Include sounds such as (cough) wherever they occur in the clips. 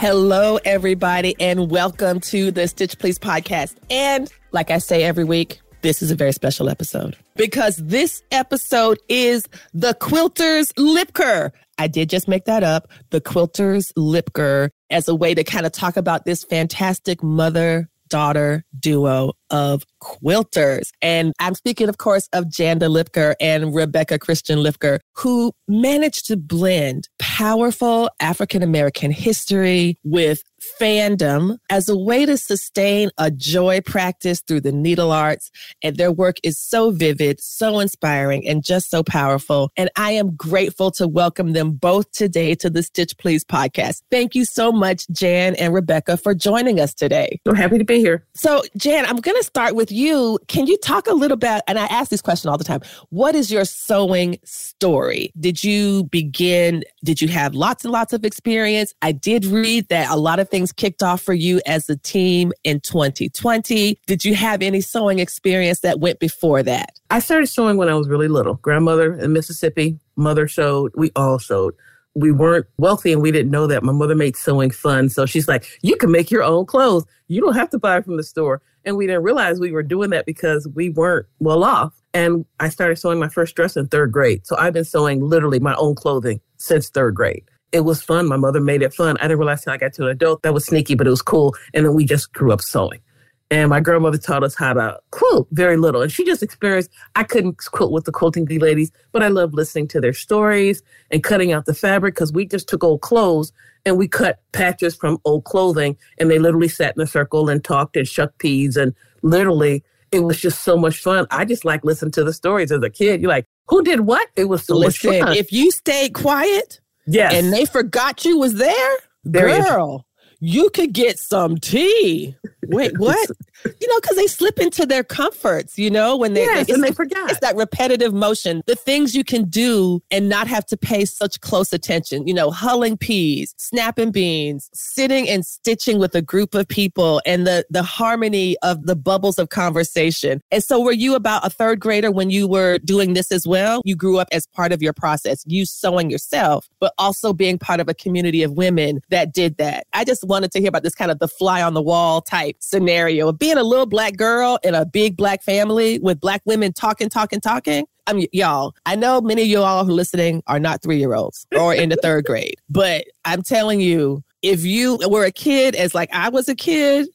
Hello, everybody, and welcome to the Stitch Please podcast. And like I say every week, this is a very special episode because this episode is the Quilters Lipker. I did just make that up. The Quilters Lipker as a way to kind of talk about this fantastic mother daughter duo of quilters. And I'm speaking, of course, of Janda Lipker and Rebecca Christian Lipker, who managed to blend powerful African American history with fandom as a way to sustain a joy practice through the needle arts. And their work is so vivid, so inspiring, and just so powerful. And I am grateful to welcome them both today to the Stitch Please podcast. Thank you so much, Jan and Rebecca, for joining us today. I'm happy to be here. So, Jan, I'm going to start with you. Can you talk a little bit? And I ask this question all the time What is your sewing story? Did you begin, did you have lots and lots of experience? I did read that a lot of things kicked off for you as a team in 2020. Did you have any sewing experience that went before that? I started sewing when I was really little. Grandmother in Mississippi, mother sewed, we all sewed we weren't wealthy and we didn't know that. My mother made sewing fun. So she's like, you can make your own clothes. You don't have to buy from the store. And we didn't realize we were doing that because we weren't well off. And I started sewing my first dress in third grade. So I've been sewing literally my own clothing since third grade. It was fun. My mother made it fun. I didn't realize till I got to an adult that was sneaky, but it was cool. And then we just grew up sewing. And my grandmother taught us how to quilt very little. And she just experienced, I couldn't quilt with the quilting bee ladies, but I love listening to their stories and cutting out the fabric because we just took old clothes and we cut patches from old clothing and they literally sat in a circle and talked and shucked peas and literally it was just so much fun. I just like listening to the stories as a kid. You're like, who did what? It was so Listen, much fun. If you stayed quiet, yes. and they forgot you was there, there girl, you could get some tea. Wait, what? (laughs) you know, because they slip into their comforts, you know, when they, yes, and they forget. It's that repetitive motion, the things you can do and not have to pay such close attention, you know, hulling peas, snapping beans, sitting and stitching with a group of people and the, the harmony of the bubbles of conversation. And so were you about a third grader when you were doing this as well? You grew up as part of your process, you sewing yourself, but also being part of a community of women that did that. I just wanted to hear about this kind of the fly on the wall type scenario of being a little black girl in a big black family with black women talking, talking, talking. I mean, y'all, I know many of y'all who are listening are not three year olds or in the (laughs) third grade, but I'm telling you, if you were a kid, as like I was a kid,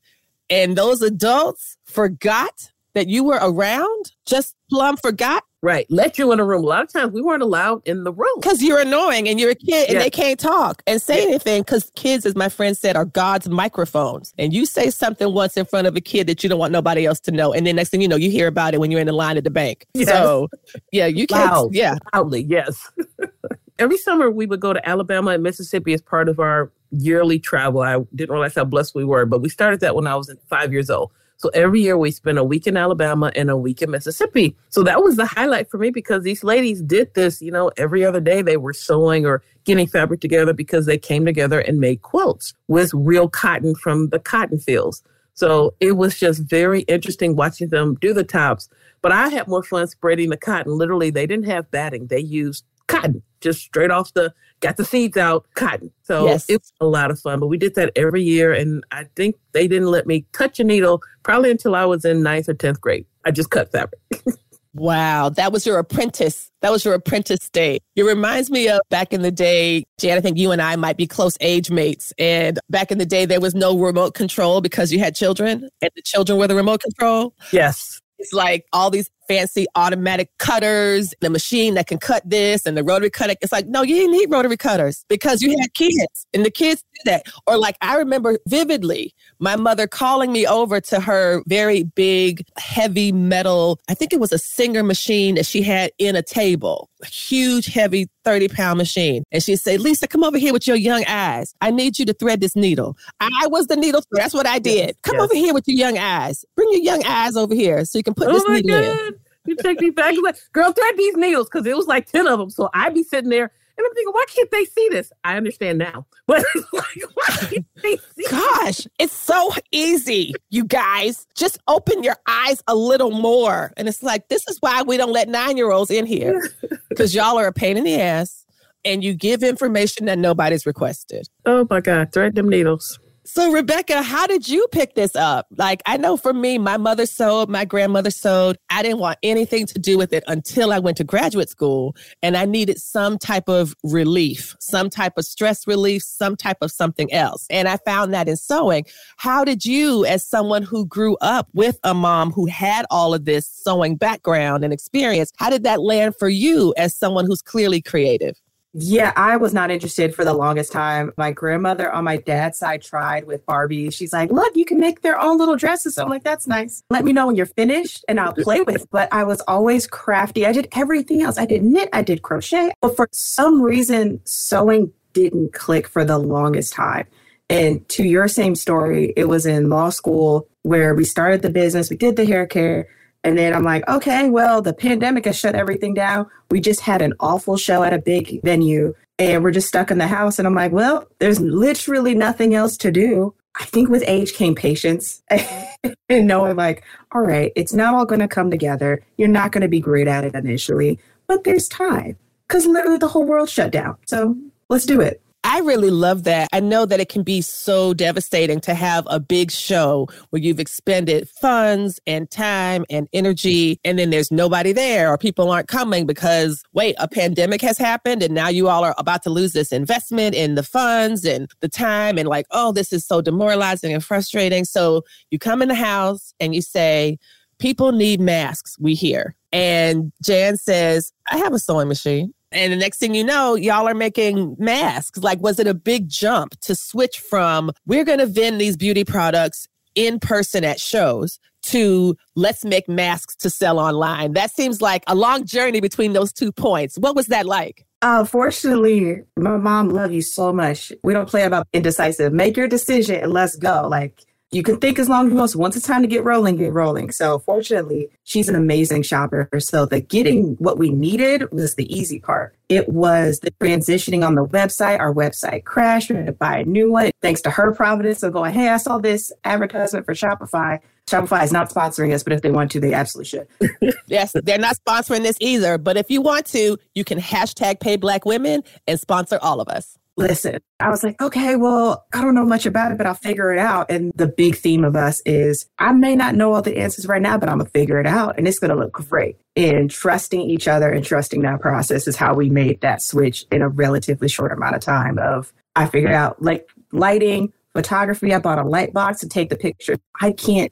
and those adults forgot that you were around, just plumb forgot, Right. Let you in a room. A lot of times we weren't allowed in the room. Because you're annoying and you're a kid and they can't talk and say yeah. anything. Because kids, as my friend said, are God's microphones. And you say something once in front of a kid that you don't want nobody else to know. And then next thing you know, you hear about it when you're in the line at the bank. Yes. So yeah, you can't. Loud. Yeah. Loudly, yes. (laughs) Every summer we would go to Alabama and Mississippi as part of our yearly travel. I didn't realize how blessed we were, but we started that when I was five years old. So every year we spent a week in Alabama and a week in Mississippi. So that was the highlight for me because these ladies did this, you know, every other day they were sewing or getting fabric together because they came together and made quilts with real cotton from the cotton fields. So it was just very interesting watching them do the tops. But I had more fun spreading the cotton. Literally, they didn't have batting. They used cotton, just straight off the got the seeds out, cotton. So yes. it was a lot of fun. But we did that every year. And I think they didn't let me touch a needle probably until I was in ninth or 10th grade. I just cut fabric. (laughs) Wow, that was your apprentice. That was your apprentice day. It reminds me of back in the day, Jan, I think you and I might be close age mates. And back in the day, there was no remote control because you had children and the children were the remote control. Yes. It's like all these fancy automatic cutters, the machine that can cut this and the rotary cutter. It's like, no, you didn't need rotary cutters because you had kids and the kids did that. Or like I remember vividly my mother calling me over to her very big, heavy metal, I think it was a Singer machine that she had in a table, a huge, heavy 30 pound machine. And she'd say, Lisa, come over here with your young eyes. I need you to thread this needle. I was the needle. That's what I did. Yes, come yes. over here with your young eyes. Bring your young eyes over here so you can put oh this needle God. in. You take me back. Girl, thread these needles because it was like 10 of them. So I'd be sitting there and I'm thinking, why can't they see this? I understand now. (laughs) But like, why can't they see this? Gosh, it's so easy, you guys. Just open your eyes a little more. And it's like, this is why we don't let nine year olds in here (laughs) because y'all are a pain in the ass and you give information that nobody's requested. Oh my God, thread them needles. So, Rebecca, how did you pick this up? Like, I know for me, my mother sewed, my grandmother sewed. I didn't want anything to do with it until I went to graduate school and I needed some type of relief, some type of stress relief, some type of something else. And I found that in sewing. How did you, as someone who grew up with a mom who had all of this sewing background and experience, how did that land for you as someone who's clearly creative? Yeah, I was not interested for the longest time. My grandmother on my dad's side tried with Barbie. She's like, look, you can make their own little dresses. So I'm like, that's nice. Let me know when you're finished and I'll play with. But I was always crafty. I did everything else. I did knit, I did crochet. But for some reason, sewing didn't click for the longest time. And to your same story, it was in law school where we started the business, we did the hair care and then I'm like, okay, well, the pandemic has shut everything down. We just had an awful show at a big venue and we're just stuck in the house. And I'm like, well, there's literally nothing else to do. I think with age came patience (laughs) and knowing, like, all right, it's not all going to come together. You're not going to be great at it initially, but there's time because literally the whole world shut down. So let's do it. I really love that. I know that it can be so devastating to have a big show where you've expended funds and time and energy, and then there's nobody there or people aren't coming because, wait, a pandemic has happened, and now you all are about to lose this investment in the funds and the time, and like, oh, this is so demoralizing and frustrating. So you come in the house and you say, People need masks, we hear. And Jan says, I have a sewing machine. And the next thing you know, y'all are making masks. Like, was it a big jump to switch from we're going to vend these beauty products in person at shows to let's make masks to sell online? That seems like a long journey between those two points. What was that like? Uh, fortunately, my mom loved you so much. We don't play about indecisive. Make your decision and let's go. Like, you can think as long as you want. Once it's time to get rolling, get rolling. So fortunately, she's an amazing shopper. So the getting what we needed was the easy part. It was the transitioning on the website. Our website crashed. We had to buy a new one. Thanks to her providence of going, hey, I saw this advertisement for Shopify. Shopify is not sponsoring us, but if they want to, they absolutely should. (laughs) yes, they're not sponsoring this either. But if you want to, you can hashtag pay black women and sponsor all of us listen, I was like, okay, well, I don't know much about it, but I'll figure it out. And the big theme of us is I may not know all the answers right now, but I'm going to figure it out and it's going to look great. And trusting each other and trusting that process is how we made that switch in a relatively short amount of time of I figured out like lighting, photography. I bought a light box to take the picture. I can't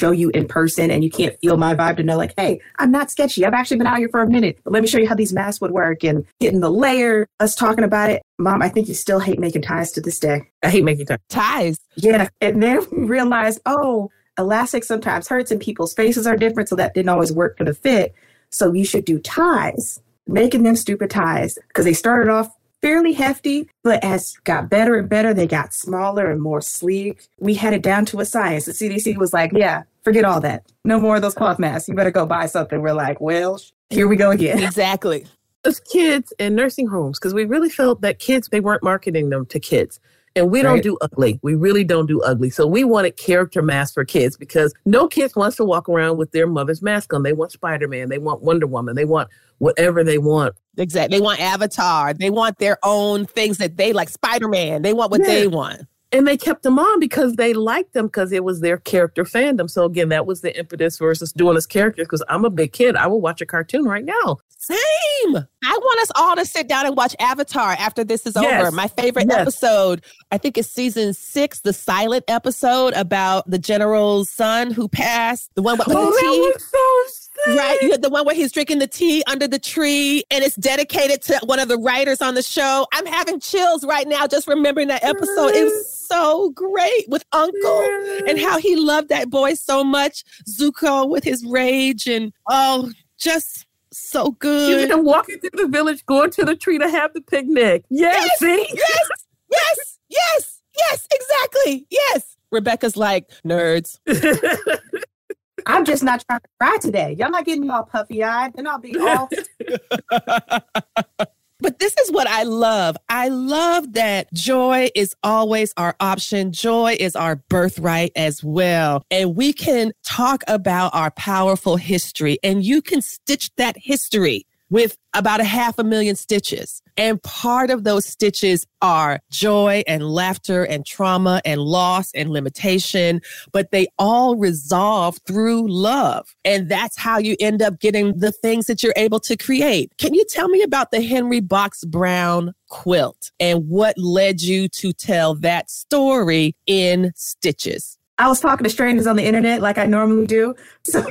show you in person and you can't feel my vibe to know like, hey, I'm not sketchy. I've actually been out here for a minute, but let me show you how these masks would work and getting the layer, us talking about it. Mom, I think you still hate making ties to this day. I hate making ties. Ties. Yeah. And then (laughs) we realized, oh, elastic sometimes hurts and people's faces are different. So that didn't always work for the fit. So you should do ties making them stupid ties because they started off fairly hefty, but as got better and better, they got smaller and more sleek. We had it down to a science. The CDC was like, yeah, forget all that. No more of those cloth masks. You better go buy something. We're like, well, here we go again. (laughs) Exactly. As kids in nursing homes, because we really felt that kids, they weren't marketing them to kids. And we don't right. do ugly. We really don't do ugly. So we wanted character masks for kids because no kids wants to walk around with their mother's mask on. They want Spider Man. They want Wonder Woman. They want whatever they want. Exactly. They want Avatar. They want their own things that they like Spider Man. They want what yeah. they want. And they kept them on because they liked them because it was their character fandom. So again, that was the impetus versus doing as characters. Because I'm a big kid, I will watch a cartoon right now. Same. I want us all to sit down and watch Avatar after this is yes. over. My favorite yes. episode, I think it's season six, the silent episode about the general's son who passed. The one with oh, the tea. So right, you the one where he's drinking the tea under the tree, and it's dedicated to one of the writers on the show. I'm having chills right now just remembering that episode. It was so great with Uncle and how he loved that boy so much. Zuko with his rage and oh, just So good. You know, walking through the village, going to the tree to have the picnic. Yes, Yes, see? yes, yes, yes, yes, exactly. Yes. Rebecca's like, nerds. (laughs) I'm just not trying to cry today. Y'all not getting me all puffy eyed, and I'll be (laughs) all (laughs) But this is what I love. I love that joy is always our option. Joy is our birthright as well. And we can talk about our powerful history and you can stitch that history with about a half a million stitches. And part of those stitches are joy and laughter and trauma and loss and limitation, but they all resolve through love. And that's how you end up getting the things that you're able to create. Can you tell me about the Henry Box Brown quilt and what led you to tell that story in stitches? I was talking to strangers on the internet like I normally do. (laughs) So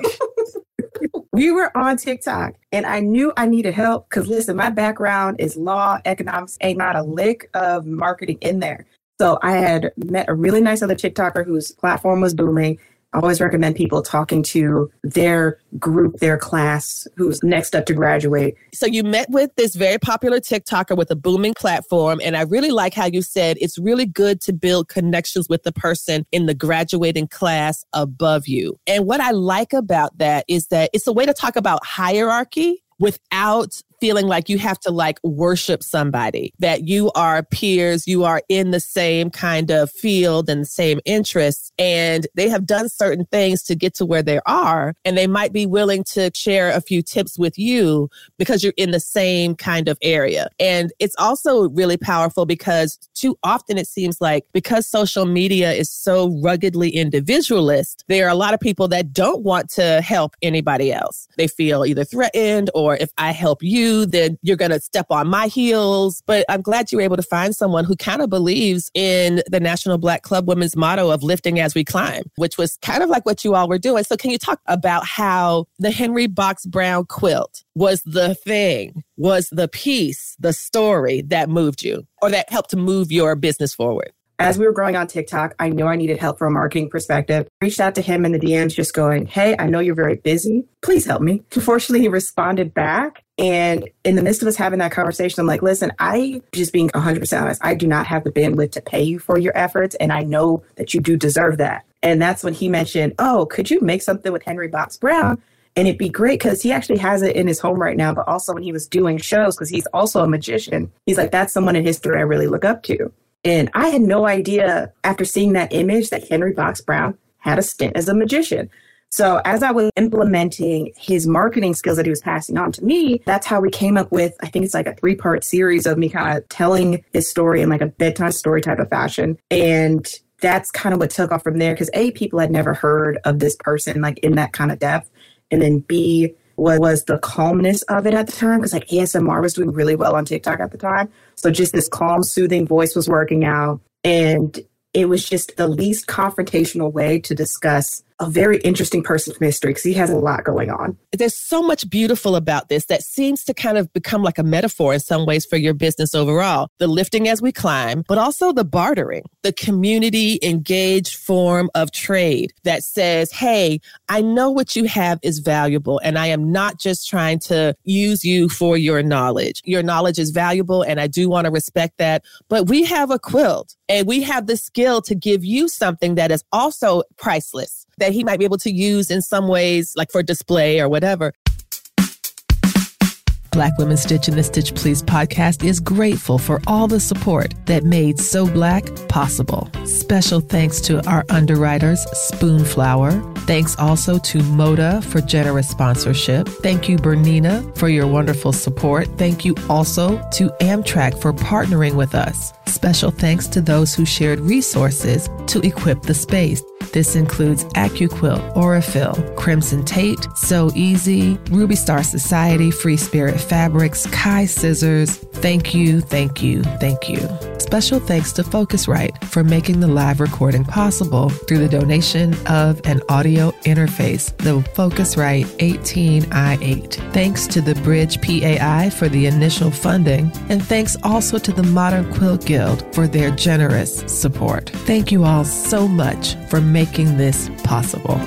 we were on TikTok and I knew I needed help because listen, my background is law, economics, ain't not a lick of marketing in there. So I had met a really nice other TikToker whose platform was booming. I always recommend people talking to their group, their class, who's next up to graduate. So you met with this very popular TikToker with a booming platform. And I really like how you said it's really good to build connections with the person in the graduating class above you. And what I like about that is that it's a way to talk about hierarchy without feeling like you have to like worship somebody, that you are peers, you are in the same kind of field and the same interests, and they have done certain things to get to where they are. And they might be willing to share a few tips with you because you're in the same kind of area. And it's also really powerful because too often it seems like because social media is so ruggedly individualist, there are a lot of people that don't want to help anybody else. They feel either threatened or if I help you, then you're going to step on my heels. But I'm glad you were able to find someone who kind of believes in the National Black Club Women's motto of lifting as we climb, which was kind of like what you all were doing. So, can you talk about how the Henry Box Brown quilt was the thing, was the piece, the story that moved you or that helped to move your business forward? As we were growing on TikTok, I knew I needed help from a marketing perspective. Reached out to him in the DMs just going, Hey, I know you're very busy. Please help me. (laughs) Unfortunately, he responded back. And in the midst of us having that conversation, I'm like, listen, I just being 100% honest, I do not have the bandwidth to pay you for your efforts. And I know that you do deserve that. And that's when he mentioned, Oh, could you make something with Henry Box Brown? And it'd be great because he actually has it in his home right now, but also when he was doing shows, because he's also a magician, he's like, that's someone in history I really look up to. And I had no idea after seeing that image that Henry Box Brown had a stint as a magician. So as I was implementing his marketing skills that he was passing on to me, that's how we came up with, I think it's like a three part series of me kind of telling his story in like a bedtime story type of fashion. And that's kind of what took off from there because A, people had never heard of this person like in that kind of depth. And then B, what was the calmness of it at the time because like ASMR was doing really well on TikTok at the time. So just this calm, soothing voice was working out. And it was just the least confrontational way to discuss a very interesting person from history because he has a lot going on. There's so much beautiful about this that seems to kind of become like a metaphor in some ways for your business overall. The lifting as we climb, but also the bartering, the community engaged form of trade that says, hey, I know what you have is valuable, and I am not just trying to use you for your knowledge. Your knowledge is valuable, and I do want to respect that. But we have a quilt and we have the skill to give you something that is also priceless that he might be able to use in some ways, like for display or whatever. Black Women Stitch in the Stitch Please podcast is grateful for all the support that made Sew Black possible. Special thanks to our underwriters, Spoonflower. Thanks also to Moda for generous sponsorship. Thank you, Bernina, for your wonderful support. Thank you also to Amtrak for partnering with us. Special thanks to those who shared resources to equip the space. This includes AccuQuilt, Aurifil, Crimson Tate, Sew Easy, Ruby Star Society, Free Spirit Fabrics, Kai Scissors. Thank you, thank you, thank you. Special thanks to Focusrite for making the live recording possible through the donation of an audio interface, the Focusrite 18i8. Thanks to the Bridge PAI for the initial funding, and thanks also to the Modern Quilt Guild for their generous support. Thank you all so much for making this possible.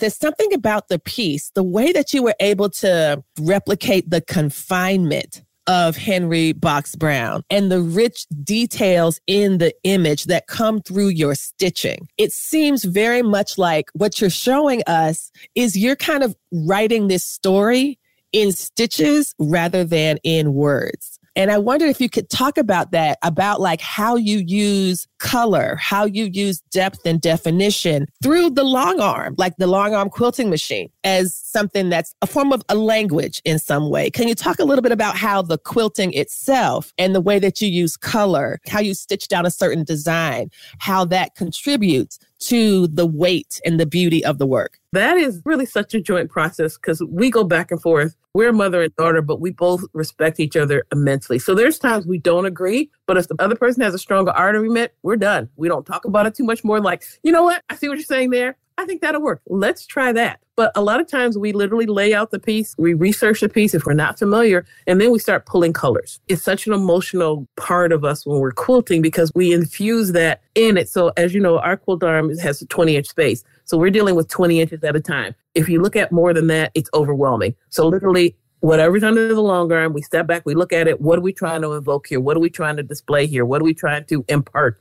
There's something about the piece, the way that you were able to replicate the confinement of Henry Box Brown and the rich details in the image that come through your stitching. It seems very much like what you're showing us is you're kind of writing this story in stitches rather than in words. And I wonder if you could talk about that, about like how you use color, how you use depth and definition through the long arm, like the long arm quilting machine as something that's a form of a language in some way. Can you talk a little bit about how the quilting itself and the way that you use color, how you stitch down a certain design, how that contributes to the weight and the beauty of the work? That is really such a joint process because we go back and forth. We're mother and daughter, but we both respect each other immensely. So there's times we don't agree, but if the other person has a stronger argument, we're done. We don't talk about it too much more. Like, you know what? I see what you're saying there. I think that'll work. Let's try that. But a lot of times we literally lay out the piece, we research the piece if we're not familiar, and then we start pulling colors. It's such an emotional part of us when we're quilting because we infuse that in it. So, as you know, our quilt arm has a 20 inch space. So, we're dealing with 20 inches at a time. If you look at more than that, it's overwhelming. So, literally, whatever's under the long arm, we step back, we look at it. What are we trying to invoke here? What are we trying to display here? What are we trying to impart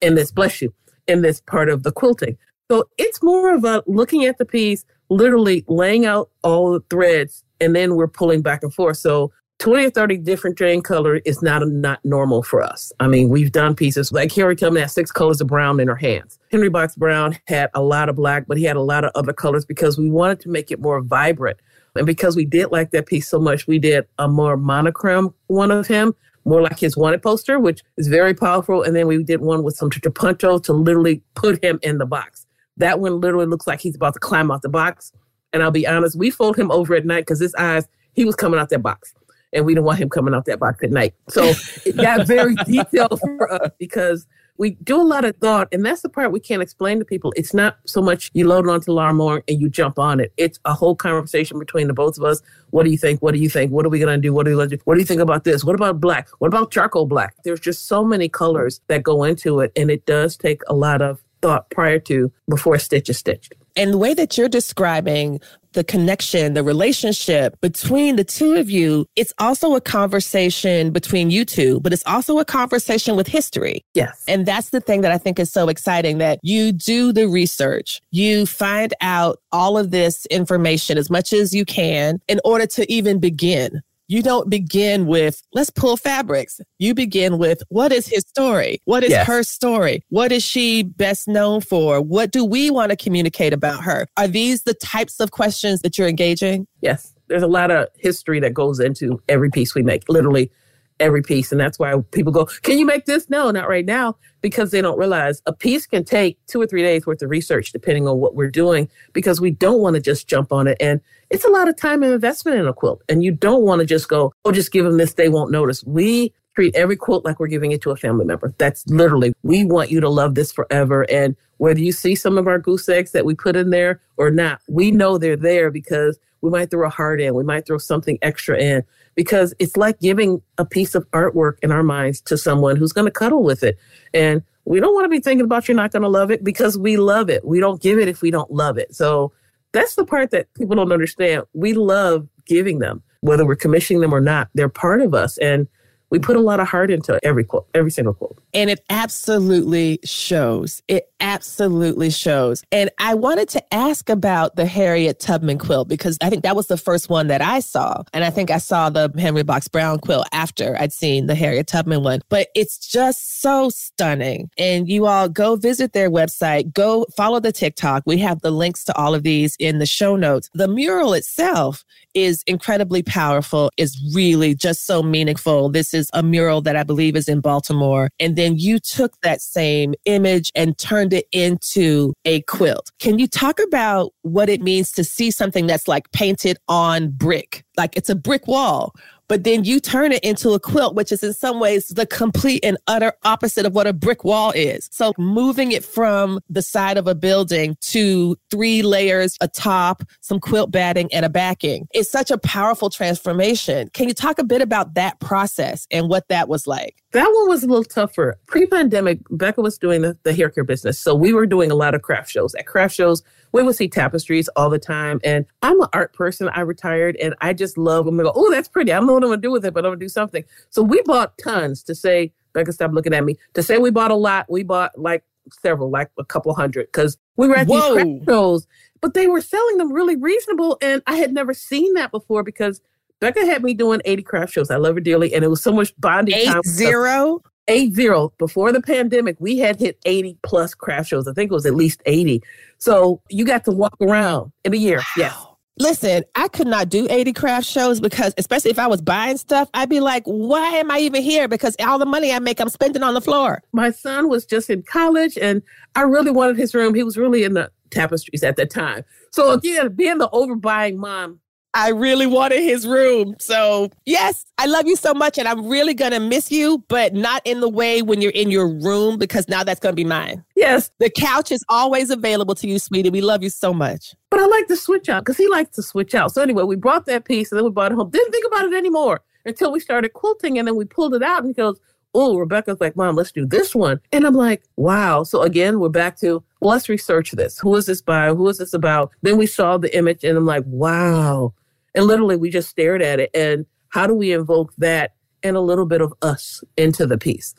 in this, bless you, in this part of the quilting? So it's more of a looking at the piece, literally laying out all the threads, and then we're pulling back and forth. So 20 or 30 different drain color is not not normal for us. I mean, we've done pieces like Harriet Tubman had six colors of brown in her hands. Henry Box Brown had a lot of black, but he had a lot of other colors because we wanted to make it more vibrant. And because we did like that piece so much, we did a more monochrome one of him, more like his wanted poster, which is very powerful. And then we did one with some trapunto to literally put him in the box. That one literally looks like he's about to climb out the box. And I'll be honest, we fold him over at night because his eyes, he was coming out that box. And we didn't want him coming out that box at night. So it got very (laughs) detailed for us because we do a lot of thought. And that's the part we can't explain to people. It's not so much you load it onto Lawnmower and you jump on it. It's a whole conversation between the both of us. What do you think? What do you think? What are we going to do? What are we going to do? What do you think about this? What about black? What about charcoal black? There's just so many colors that go into it. And it does take a lot of thought prior to before a stitch is stitched. And the way that you're describing the connection, the relationship between the two of you, it's also a conversation between you two, but it's also a conversation with history. Yes. And that's the thing that I think is so exciting that you do the research, you find out all of this information as much as you can in order to even begin you don't begin with, let's pull fabrics. You begin with, what is his story? What is yes. her story? What is she best known for? What do we want to communicate about her? Are these the types of questions that you're engaging? Yes. There's a lot of history that goes into every piece we make, literally every piece. And that's why people go, Can you make this? No, not right now, because they don't realize a piece can take two or three days worth of research, depending on what we're doing, because we don't want to just jump on it. And it's a lot of time and investment in a quilt. And you don't want to just go, oh, just give them this, they won't notice. We treat every quilt like we're giving it to a family member. That's literally, we want you to love this forever. And whether you see some of our goose eggs that we put in there or not, we know they're there because we might throw a heart in, we might throw something extra in because it's like giving a piece of artwork in our minds to someone who's going to cuddle with it. And we don't want to be thinking about you're not going to love it because we love it. We don't give it if we don't love it. So that's the part that people don't understand. We love giving them, whether we're commissioning them or not. They're part of us. And we put a lot of heart into every quote, every single quote. And it absolutely shows. It absolutely shows. And I wanted to ask about the Harriet Tubman quilt because I think that was the first one that I saw. And I think I saw the Henry Box Brown quilt after I'd seen the Harriet Tubman one. But it's just so stunning. And you all go visit their website, go follow the TikTok. We have the links to all of these in the show notes. The mural itself is incredibly powerful, is really just so meaningful. This is a mural that I believe is in Baltimore. And then you took that same image and turned it into a quilt. Can you talk about what it means to see something that's like painted on brick? Like it's a brick wall, but then you turn it into a quilt, which is in some ways the complete and utter opposite of what a brick wall is. So moving it from the side of a building to three layers, a top, some quilt batting, and a backing is such a powerful transformation. Can you talk a bit about that process and what that was like? That one was a little tougher. Pre pandemic, Becca was doing the, the hair care business. So we were doing a lot of craft shows. At craft shows, we would see tapestries all the time. And I'm an art person. I retired and I just love them. I go, oh, that's pretty. I don't know what I'm going to do with it, but I'm going to do something. So we bought tons to say, Becca, stop looking at me. To say we bought a lot, we bought like several, like a couple hundred, because we were at Whoa. these craft shows, but they were selling them really reasonable. And I had never seen that before because Becca had me doing 80 craft shows. I love her dearly. And it was so much bonding Eight time. Zero? Eight zero. Before the pandemic, we had hit 80 plus craft shows. I think it was at least 80. So you got to walk around in a year. Wow. Yes. Listen, I could not do 80 craft shows because, especially if I was buying stuff, I'd be like, why am I even here? Because all the money I make, I'm spending on the floor. My son was just in college and I really wanted his room. He was really in the tapestries at that time. So, again, being the overbuying mom, I really wanted his room. So, yes, I love you so much and I'm really going to miss you, but not in the way when you're in your room because now that's going to be mine. Yes. The couch is always available to you, sweetie. We love you so much. But I like to switch out because he likes to switch out. So, anyway, we brought that piece and then we brought it home. Didn't think about it anymore until we started quilting and then we pulled it out and he goes, Oh, Rebecca's like, Mom, let's do this one. And I'm like, Wow. So, again, we're back to let's research this. Who is this by? Who is this about? Then we saw the image and I'm like, Wow and literally, we just stared at it. And how do we invoke that and a little bit of us into the piece?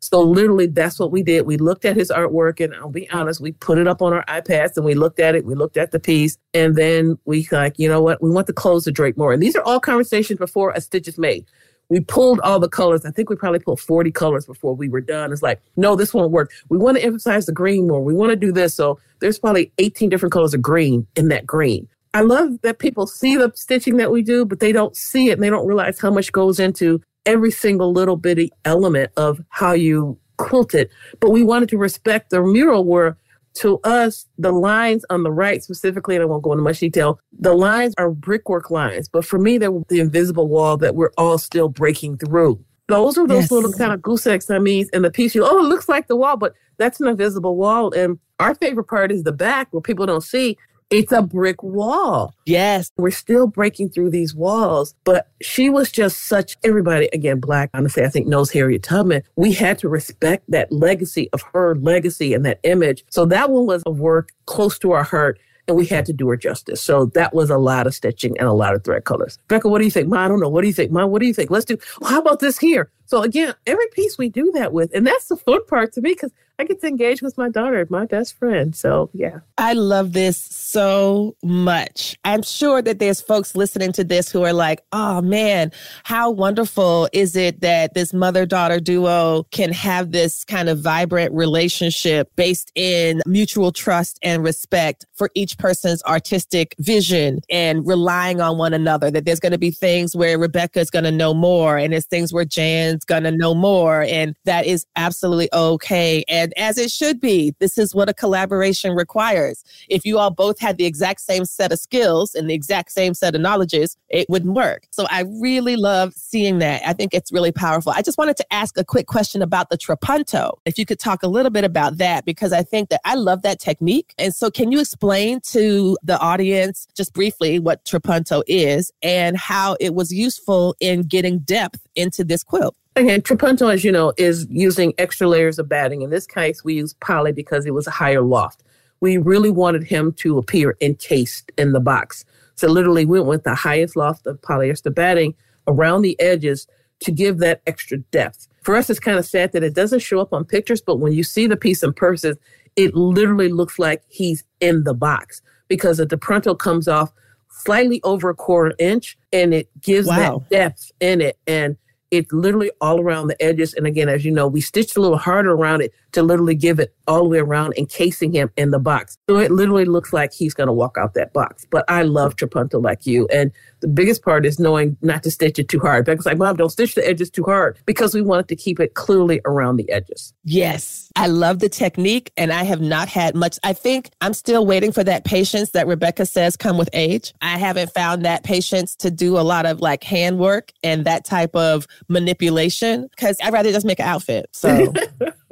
So, literally, that's what we did. We looked at his artwork, and I'll be honest, we put it up on our iPads and we looked at it. We looked at the piece, and then we like, you know what? We want the clothes to drape more. And these are all conversations before a stitch is made. We pulled all the colors. I think we probably pulled 40 colors before we were done. It's like, no, this won't work. We want to emphasize the green more. We want to do this. So there's probably 18 different colors of green in that green. I love that people see the stitching that we do, but they don't see it and they don't realize how much goes into every single little bitty element of how you quilt it. But we wanted to respect the mural where to us, the lines on the right specifically, and I won't go into much detail, the lines are brickwork lines. But for me, they're the invisible wall that we're all still breaking through. Those are those yes. little kind of goose eggs I mean in the piece. You, oh, it looks like the wall, but that's an invisible wall. And our favorite part is the back where people don't see it's a brick wall. Yes. We're still breaking through these walls. But she was just such, everybody, again, Black, honestly, I think knows Harriet Tubman. We had to respect that legacy of her legacy and that image. So that one was a work close to our heart and we had to do her justice. So that was a lot of stitching and a lot of thread colors. Becca, what do you think? Ma, I don't know. What do you think? Ma, what do you think? Let's do, well, how about this here? So again, every piece we do that with. And that's the fun part to me because I get to engage with my daughter, my best friend. So, yeah. I love this so much. I'm sure that there's folks listening to this who are like, oh man, how wonderful is it that this mother daughter duo can have this kind of vibrant relationship based in mutual trust and respect for each person's artistic vision and relying on one another? That there's going to be things where Rebecca is going to know more and there's things where Jan's going to know more. And that is absolutely okay. And and as it should be. This is what a collaboration requires. If you all both had the exact same set of skills and the exact same set of knowledges, it wouldn't work. So I really love seeing that. I think it's really powerful. I just wanted to ask a quick question about the trapunto. If you could talk a little bit about that, because I think that I love that technique. And so can you explain to the audience just briefly what trapunto is and how it was useful in getting depth into this quilt? Again, trapunto, as you know, is using extra layers of batting. In this case, we use poly because it was a higher loft. We really wanted him to appear encased in the box. So literally we went with the highest loft of polyester batting around the edges to give that extra depth. For us, it's kind of sad that it doesn't show up on pictures, but when you see the piece in person, it literally looks like he's in the box because the trapunto comes off slightly over a quarter inch and it gives wow. that depth in it. And it's literally all around the edges. And again, as you know, we stitched a little harder around it to literally give it all the way around, encasing him in the box. So it literally looks like he's going to walk out that box. But I love trapunto like you. And the biggest part is knowing not to stitch it too hard. Becca's like, Mom, don't stitch the edges too hard because we wanted to keep it clearly around the edges. Yes. I love the technique and I have not had much. I think I'm still waiting for that patience that Rebecca says come with age. I haven't found that patience to do a lot of like handwork and that type of manipulation because I'd rather just make an outfit. So (laughs)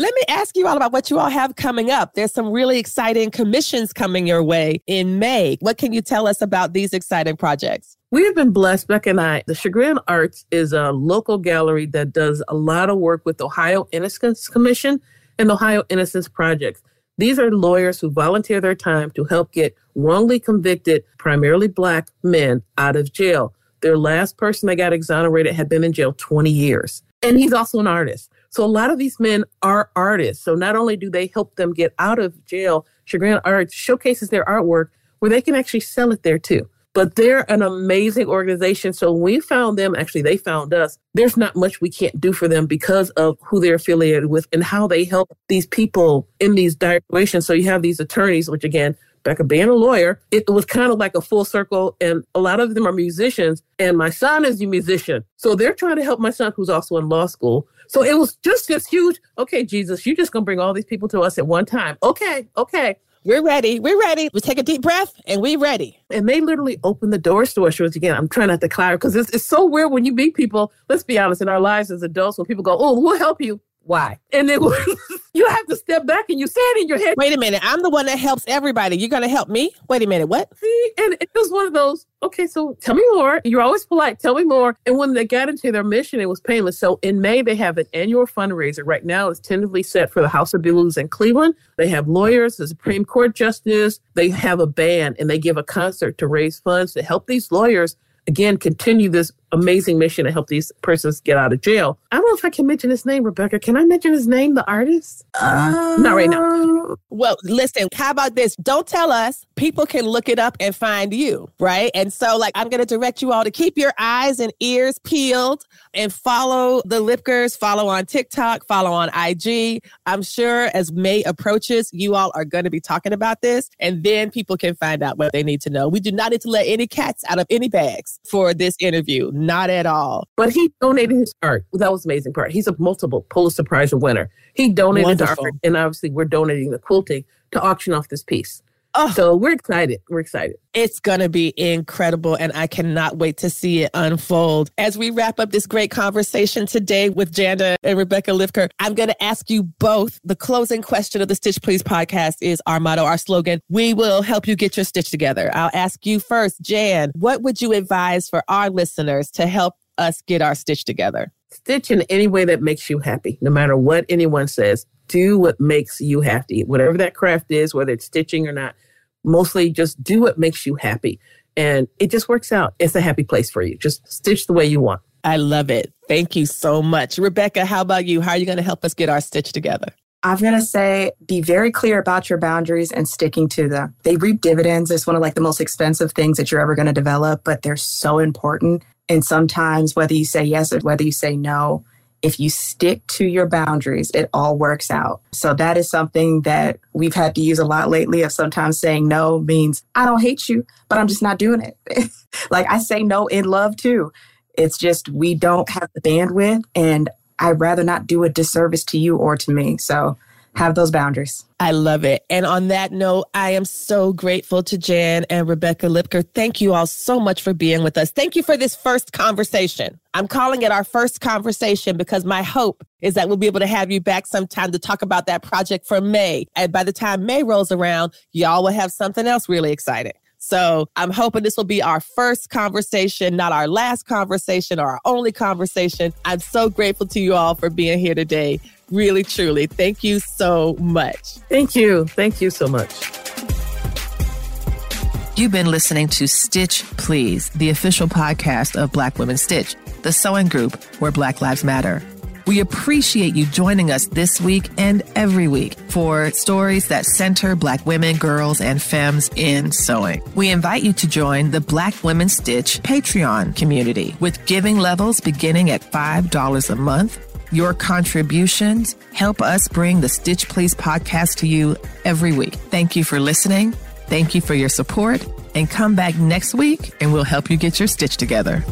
Let me ask you all about what you all have coming up. There's some really exciting commissions coming your way in May. What can you tell us about these exciting projects? We have been blessed, Beck and I. The Chagrin Arts is a local gallery that does a lot of work with Ohio Innocence Commission and Ohio Innocence Project. These are lawyers who volunteer their time to help get wrongly convicted, primarily Black men out of jail. Their last person that got exonerated had been in jail 20 years. And he's also an artist. So a lot of these men are artists. So not only do they help them get out of jail, Chagrin Arts showcases their artwork where they can actually sell it there too. But they're an amazing organization. So we found them, actually, they found us. There's not much we can't do for them because of who they're affiliated with and how they help these people in these situations. So you have these attorneys, which again, Becca being a lawyer, it was kind of like a full circle. And a lot of them are musicians. And my son is a musician. So they're trying to help my son, who's also in law school. So it was just this huge, okay, Jesus, you're just going to bring all these people to us at one time. Okay, okay. We're ready. We're ready. We take a deep breath and we're ready. And they literally opened the doors to us. Again, I'm trying not to cloud because it's, it's so weird when you meet people. Let's be honest, in our lives as adults, when people go, "Oh, we'll help you," why? And then (laughs) you have to step back and you say it in your head. Wait a minute. I'm the one that helps everybody. You're going to help me? Wait a minute. What? See, and it was one of those, okay, so tell me more. You're always polite. Tell me more. And when they got into their mission, it was painless. So in May, they have an annual fundraiser. Right now, it's tentatively set for the House of Blues in Cleveland. They have lawyers, the Supreme Court justice. They have a band and they give a concert to raise funds to help these lawyers again continue this amazing mission to help these persons get out of jail. I don't know if I can mention his name, Rebecca. Can I mention his name, the artist? Uh, Not right now. Well, listen, how about this? Don't tell us. People can look it up and find you, right? And so, like, I'm going to direct you all to keep your eyes and ears peeled and follow the Lipkers, follow on TikTok, follow on IG. I'm sure as May approaches, you all are going to be talking about this, and then people can find out what they need to know. We do not need to let any cats out of any bags for this interview. Not at all. But he donated his art. That was amazing part. He's a multiple Pulitzer Prize winner. He donated Wonderful. art, and obviously we're donating the quilting to auction off this piece. Oh, so we're excited. We're excited. It's going to be incredible. And I cannot wait to see it unfold. As we wrap up this great conversation today with Janda and Rebecca Lipker, I'm going to ask you both. The closing question of the Stitch Please podcast is our motto, our slogan. We will help you get your stitch together. I'll ask you first, Jan, what would you advise for our listeners to help us get our stitch together? Stitch in any way that makes you happy, no matter what anyone says do what makes you happy, whatever that craft is, whether it's stitching or not. Mostly just do what makes you happy. And it just works out. It's a happy place for you. Just stitch the way you want. I love it. Thank you so much. Rebecca, how about you? How are you going to help us get our stitch together? I'm going to say be very clear about your boundaries and sticking to them. They reap dividends. It's one of like the most expensive things that you're ever going to develop, but they're so important. And sometimes whether you say yes or whether you say no, if you stick to your boundaries, it all works out. So that is something that we've had to use a lot lately of sometimes saying no means I don't hate you, but I'm just not doing it. (laughs) like I say no in love too. It's just we don't have the bandwidth and I'd rather not do a disservice to you or to me. So have those boundaries. I love it. And on that note, I am so grateful to Jan and Rebecca Lipker. Thank you all so much for being with us. Thank you for this first conversation. I'm calling it our first conversation because my hope is that we'll be able to have you back sometime to talk about that project for May. And by the time May rolls around, y'all will have something else really exciting. So I'm hoping this will be our first conversation, not our last conversation or our only conversation. I'm so grateful to you all for being here today. Really, truly. Thank you so much. Thank you. Thank you so much. You've been listening to Stitch Please, the official podcast of Black Women Stitch, the sewing group where Black Lives Matter. We appreciate you joining us this week and every week for stories that center Black women, girls, and femmes in sewing. We invite you to join the Black Women Stitch Patreon community with giving levels beginning at $5 a month your contributions help us bring the Stitch Please podcast to you every week. Thank you for listening. Thank you for your support. And come back next week and we'll help you get your stitch together.